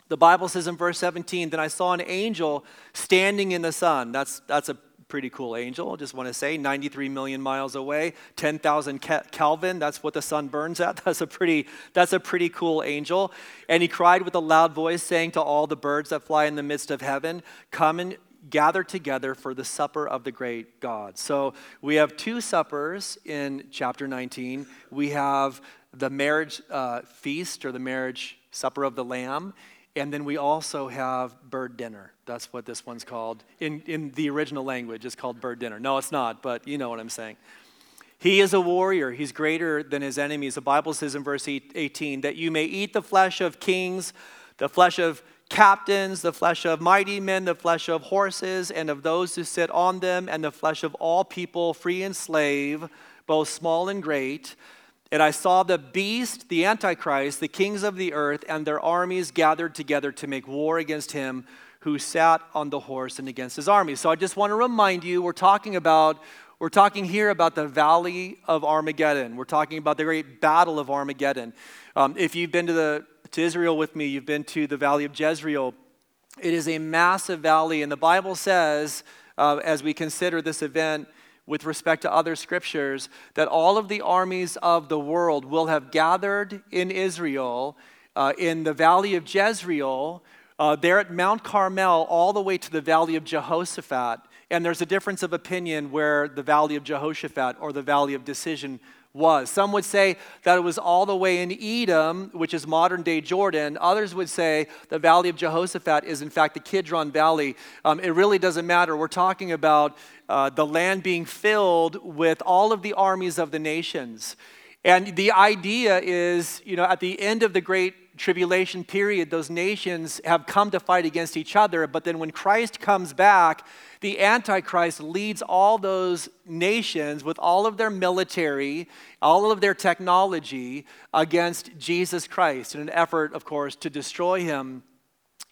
Speaker 1: The Bible says in verse 17, Then I saw an angel standing in the sun. That's, that's a pretty cool angel, I just want to say, 93 million miles away, 10,000 Kelvin, that's what the sun burns at. That's a pretty that's a pretty cool angel. And he cried with a loud voice saying to all the birds that fly in the midst of heaven, "Come and gathered together for the supper of the great God. So we have two suppers in chapter 19. We have the marriage uh, feast or the marriage supper of the Lamb, and then we also have bird dinner. That's what this one's called. In, in the original language, it's called bird dinner. No, it's not, but you know what I'm saying. He is a warrior. He's greater than his enemies. The Bible says in verse 18 that you may eat the flesh of kings, the flesh of captains, the flesh of mighty men, the flesh of horses, and of those who sit on them, and the flesh of all people, free and slave, both small and great. And I saw the beast, the Antichrist, the kings of the earth, and their armies gathered together to make war against him who sat on the horse and against his army. So I just want to remind you, we're talking about we're talking here about the valley of Armageddon. We're talking about the great battle of Armageddon. Um, if you've been to the to Israel with me, you've been to the valley of Jezreel. It is a massive valley, and the Bible says, uh, as we consider this event with respect to other scriptures, that all of the armies of the world will have gathered in Israel uh, in the valley of Jezreel, uh, there at Mount Carmel, all the way to the valley of Jehoshaphat. And there's a difference of opinion where the valley of Jehoshaphat or the valley of decision was. Some would say that it was all the way in Edom, which is modern day Jordan. Others would say the valley of Jehoshaphat is, in fact, the Kidron Valley. Um, it really doesn't matter. We're talking about uh, the land being filled with all of the armies of the nations. And the idea is, you know, at the end of the great tribulation period, those nations have come to fight against each other. But then when Christ comes back, the Antichrist leads all those nations with all of their military, all of their technology against Jesus Christ in an effort, of course, to destroy him.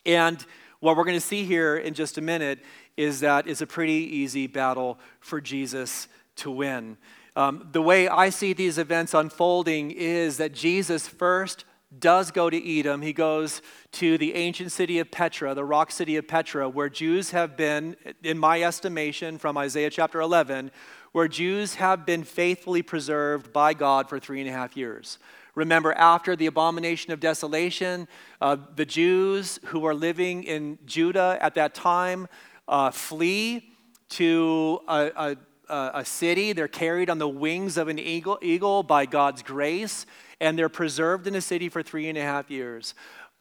Speaker 1: And what we're going to see here in just a minute is that it's a pretty easy battle for Jesus to win. Um, the way I see these events unfolding is that Jesus first does go to Edom. He goes to the ancient city of Petra, the rock city of Petra, where Jews have been, in my estimation, from Isaiah chapter 11, where Jews have been faithfully preserved by God for three and a half years. Remember, after the abomination of desolation, uh, the Jews who were living in Judah at that time uh, flee to a, a, a, city. They're carried on the wings of an eagle, eagle by God's grace and they're preserved in a city for three and a half years.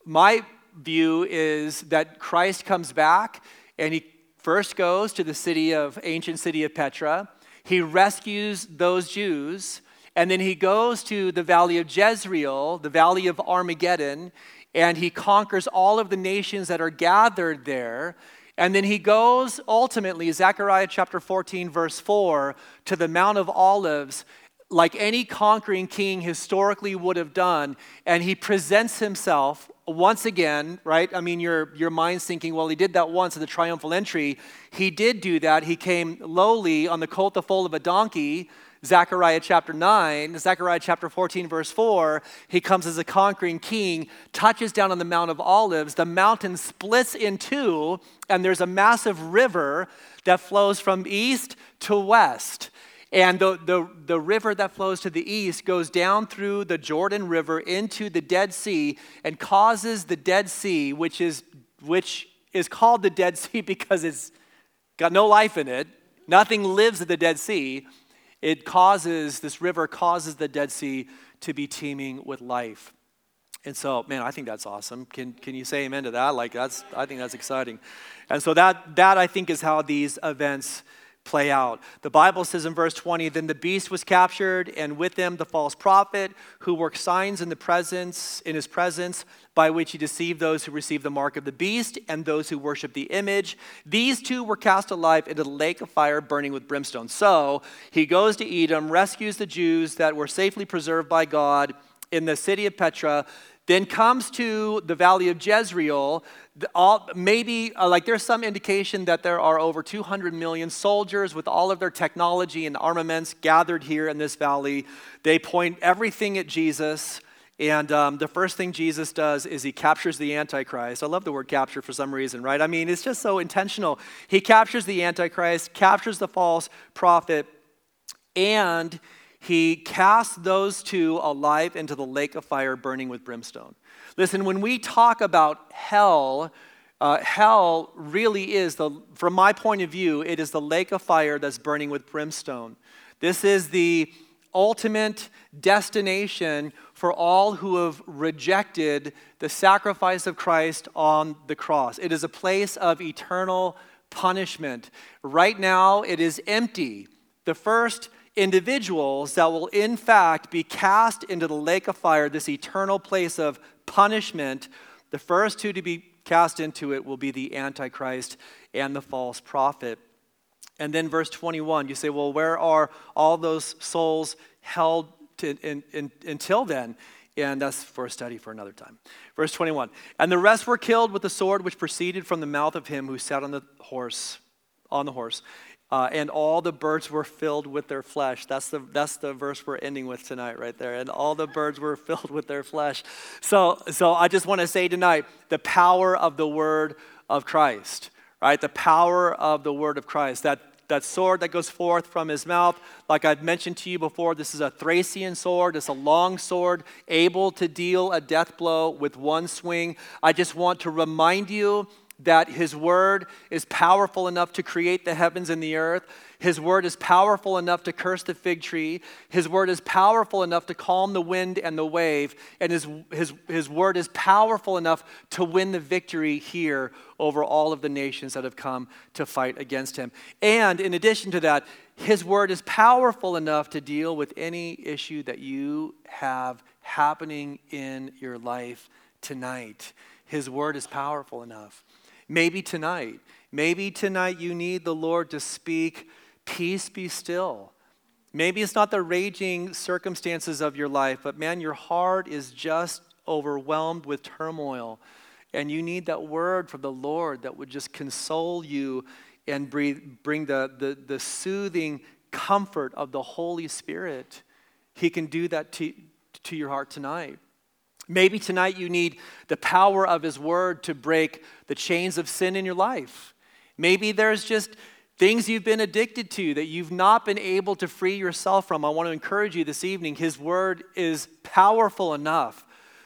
Speaker 1: My view is that Christ comes back and he first goes to the city of ancient city of Petra. He rescues those Jews, and then he goes to the valley of Jezreel, the valley of Armageddon, and he conquers all of the nations that are gathered there. And then he goes ultimately, Zechariah chapter 14, verse 4, to the Mount of Olives, like any conquering king historically would have done, and he presents himself once again, right? I mean, your, your mind's thinking, well, he did that once at the triumphal entry. He did do that. He came lowly on the colt, the foal of a donkey, Zechariah chapter 9, Zechariah chapter 14, verse 4, he comes as a conquering king, touches down on the Mount of Olives. The mountain splits in two, and there's a massive river that flows from east to west. And the, the, the river that flows to the east goes down through the Jordan River into the Dead Sea and causes the Dead Sea, which is, which is called the Dead Sea because it's got no life in it, nothing lives at the Dead Sea. It causes, this river causes the Dead Sea to be teeming with life. And so, man, I think that's awesome. Can, can you say amen to that? Like, that's, I think that's exciting. And so, that, that I think is how these events play out. The Bible says in verse 20, then the beast was captured, and with him the false prophet, who worked signs in the presence, in his presence, by which he deceived those who received the mark of the beast and those who worship the image. These two were cast alive into the lake of fire burning with brimstone. So he goes to Edom, rescues the Jews that were safely preserved by God in the city of Petra then comes to the valley of Jezreel. All, maybe, uh, like, there's some indication that there are over 200 million soldiers with all of their technology and armaments gathered here in this valley. They point everything at Jesus. And um, the first thing Jesus does is he captures the Antichrist. I love the word capture for some reason, right? I mean, it's just so intentional. He captures the Antichrist, captures the false prophet, and he cast those two alive into the lake of fire burning with brimstone. Listen, when we talk about hell, uh, hell really is, the, from my point of view, it is the lake of fire that's burning with brimstone. This is the ultimate destination for all who have rejected the sacrifice of Christ on the cross. It is a place of eternal punishment. Right now, it is empty. The first individuals that will, in fact, be cast into the lake of fire, this eternal place of punishment. The first two to be cast into it will be the Antichrist and the false prophet. And then, verse 21, you say, well, where are all those souls held to, in, in, until then? And that's for a study for another time. Verse 21 And the rest were killed with the sword which proceeded from the mouth of him who sat on the horse, on the horse. Uh, and all the birds were filled with their flesh. That's the, that's the verse we're ending with tonight, right there. And all the birds were filled with their flesh. So, so I just want to say tonight the power of the word of Christ, right? The power of the word of Christ. That, that sword that goes forth from his mouth, like I've mentioned to you before, this is a Thracian sword. It's a long sword, able to deal a death blow with one swing. I just want to remind you that his word is powerful enough to create the heavens and the earth. His word is powerful enough to curse the fig tree. His word is powerful enough to calm the wind and the wave. And his, his, his word is powerful enough to win the victory here over all of the nations that have come to fight against him. And in addition to that, his word is powerful enough to deal with any issue that you have happening in your life tonight. His word is powerful enough. Maybe tonight, maybe tonight you need the Lord to speak Peace be still. Maybe it's not the raging circumstances of your life, but man, your heart is just overwhelmed with turmoil. And you need that word from the Lord that would just console you and bring the, the, the soothing comfort of the Holy Spirit. He can do that to, to your heart tonight. Maybe tonight you need the power of His Word to break the chains of sin in your life. Maybe there's just things you've been addicted to that you've not been able to free yourself from. I want to encourage you this evening. His word is powerful enough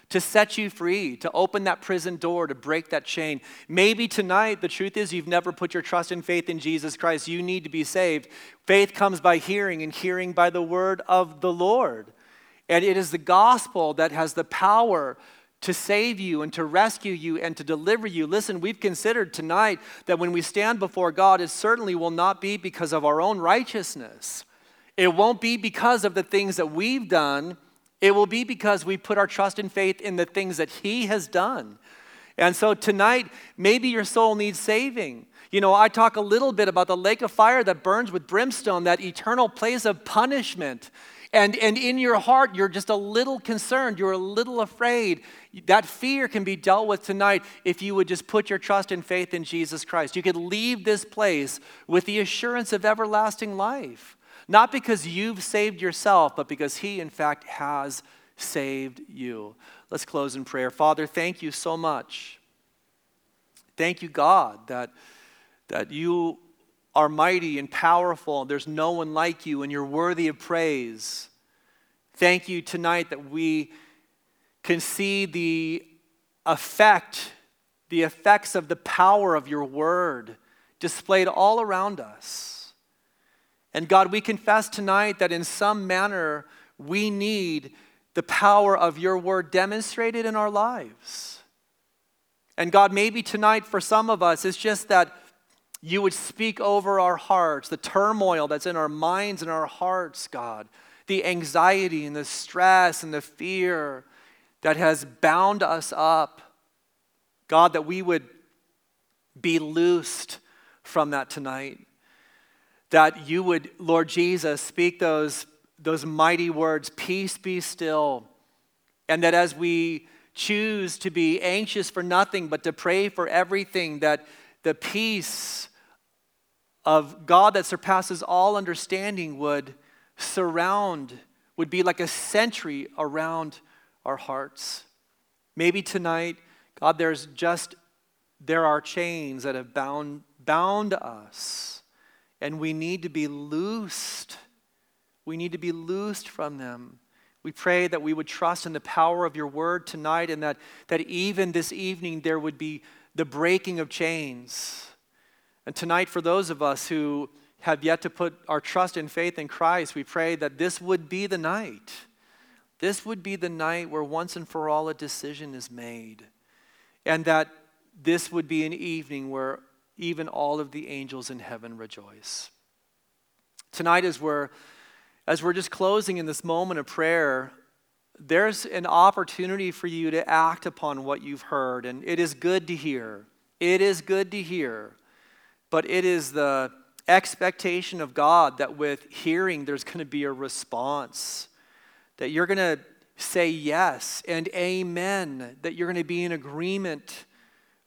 Speaker 1: to set you free, to open that prison door, to break that chain. Maybe tonight, the truth is you've never put your trust and faith in Jesus Christ. You need to be saved. Faith comes by hearing, and hearing by the word of the Lord. And it is the gospel that has the power to save you and to rescue you and to deliver you. Listen, we've considered tonight that when we stand before God, it certainly will not be because of our own righteousness. It won't be because of the things that we've done. It will be because we put our trust and faith in the things that He has done. And so tonight, maybe your soul needs saving. You know, I talk a little bit about the lake of fire that burns with brimstone, that eternal place of punishment. And, and in your heart, you're just a little concerned, you're a little afraid. That fear can be dealt with tonight if you would just put your trust and faith in Jesus Christ. You could leave this place with the assurance of everlasting life, not because you've saved yourself, but because He, in fact, has saved you. Let's close in prayer. Father, thank you so much. Thank you, God, that, that you are mighty and powerful. There's no one like you, and you're worthy of praise. Thank you tonight that we can see the effect, the effects of the power of your word displayed all around us. And God, we confess tonight that in some manner we need the power of your word demonstrated in our lives. And God, maybe tonight for some of us, it's just that you would speak over our hearts, the turmoil that's in our minds and our hearts, God, the anxiety and the stress and the fear that has bound us up. God, that we would be loosed from that tonight. That you would, Lord Jesus, speak those, those mighty words, peace be still. And that as we choose to be anxious for nothing but to pray for everything, that the peace of God that surpasses all understanding would surround, would be like a sentry around our hearts. Maybe tonight, God, there's just, there are chains that have bound, bound us, and we need to be loosed. We need to be loosed from them. We pray that we would trust in the power of your word tonight and that, that even this evening there would be the breaking of chains. And tonight, for those of us who have yet to put our trust and faith in Christ, we pray that this would be the night this would be the night where once and for all a decision is made. And that this would be an evening where even all of the angels in heaven rejoice. Tonight, as we're, as we're just closing in this moment of prayer, there's an opportunity for you to act upon what you've heard. And it is good to hear. It is good to hear. But it is the expectation of God that with hearing, there's going to be a response that you're going to say yes and amen, that you're going to be in agreement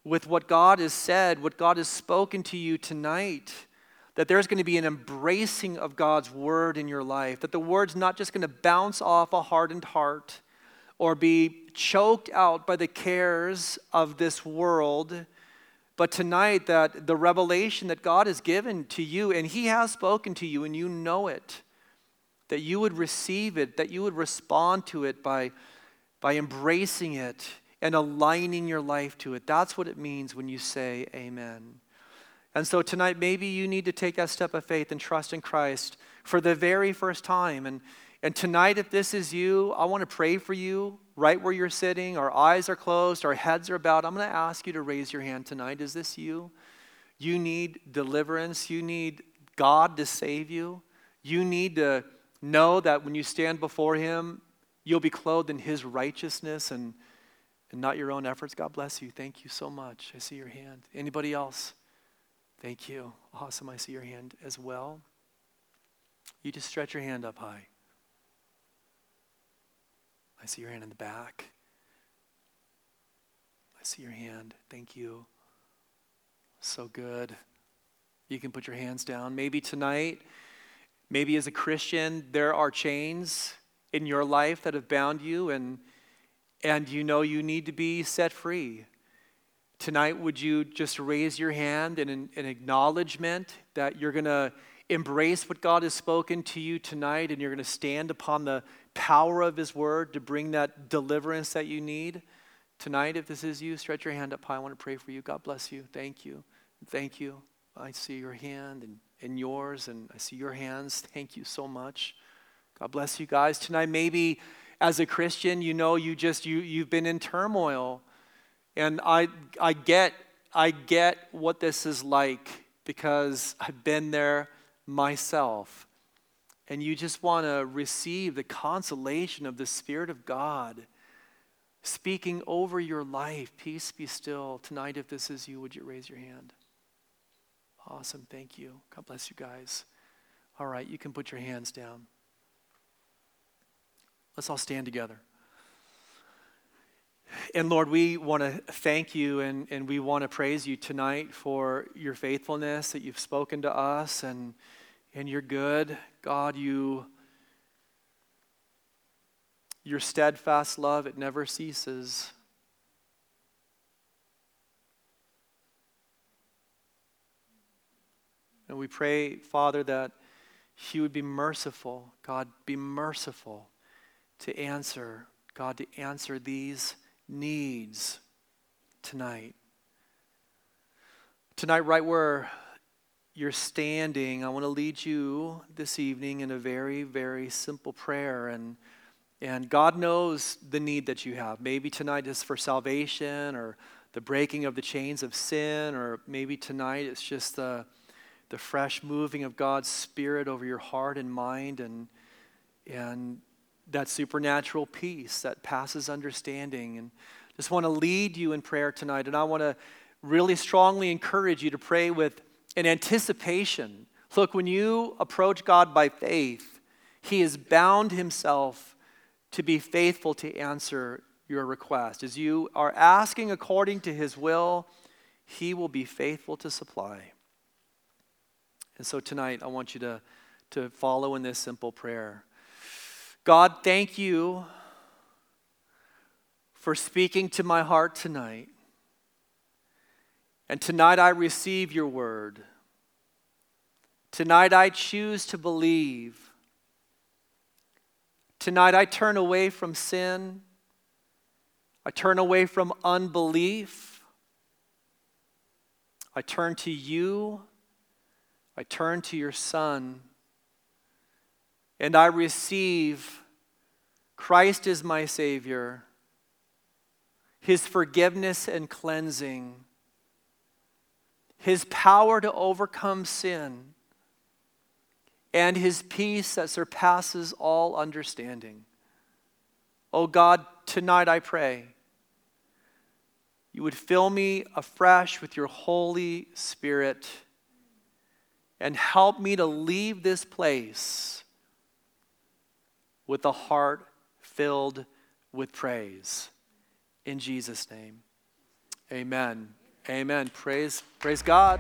Speaker 1: with what God has said, what God has spoken to you tonight, that there's going to be an embracing of God's word in your life, that the word's not just going to bounce off a hardened heart or be choked out by the cares of this world, but tonight that the revelation that God has given to you, and He has spoken to you, and you know it, that you would receive it, that you would respond to it by, by embracing it and aligning your life to it. That's what it means when you say amen. And so tonight, maybe you need to take that step of faith and trust in Christ for the very first time. And, and tonight, if this is you, I want to pray for you right where you're sitting. Our eyes are closed, our heads are bowed. I'm going to ask you to raise your hand tonight. Is this you? You need deliverance. You need God to save you. You need to know that when you stand before Him, you'll be clothed in His righteousness and, and not your own efforts. God bless you. Thank you so much. I see your hand. Anybody else? Thank you. Awesome. I see your hand as well. You just stretch your hand up high. I see your hand in the back. I see your hand. Thank you. So good. You can put your hands down. Maybe tonight, maybe as a Christian, there are chains in your life that have bound you and and you know you need to be set free. Tonight, would you just raise your hand in an, acknowledgement that you're going to embrace what God has spoken to you tonight and you're going to stand upon the power of His Word to bring that deliverance that you need? Tonight, if this is you, stretch your hand up high. I want to pray for you. God bless you. Thank you. Thank you. I see your hand and, and yours, and I see your hands. Thank you so much. God bless you guys. Tonight, maybe as a Christian, you know you just you you've been in turmoil and I, I, get, I get what this is like because I've been there myself. And you just want to receive the consolation of the Spirit of God speaking over your life. Peace be still. Tonight, if this is you, would you raise your hand? Awesome. Thank you. God bless you guys. All right, you can put your hands down. Let's all stand together. And Lord, we want to thank you and, and we want to praise you tonight for your faithfulness that you've spoken to us and, and you're good. God, you your steadfast love, it never ceases. And we pray, Father, that he would be merciful. God, be merciful to answer, God, to answer these needs tonight. Tonight, right where you're standing, I want to lead you this evening in a very, very simple prayer. And, and God knows the need that you have. Maybe tonight is for salvation or the breaking of the chains of sin, or maybe tonight it's just the, the fresh moving of God's Spirit over your heart and mind and, and that supernatural peace that passes understanding. And just want to lead you in prayer tonight. And I want to really strongly encourage you to pray with an anticipation. Look, when you approach God by faith, He has bound Himself to be faithful to answer your request. As you are asking according to His will, He will be faithful to supply. And so tonight, I want you to, to follow in this simple prayer. God, thank you for speaking to my heart tonight. And tonight I receive your word. Tonight I choose to believe. Tonight I turn away from sin. I turn away from unbelief. I turn to you. I turn to your Son and I receive Christ is my Savior, His forgiveness and cleansing, His power to overcome sin, and His peace that surpasses all understanding. Oh God, tonight I pray you would fill me afresh with your Holy Spirit and help me to leave this place with a heart filled with praise. In Jesus' name. Amen. Amen. Praise, praise God.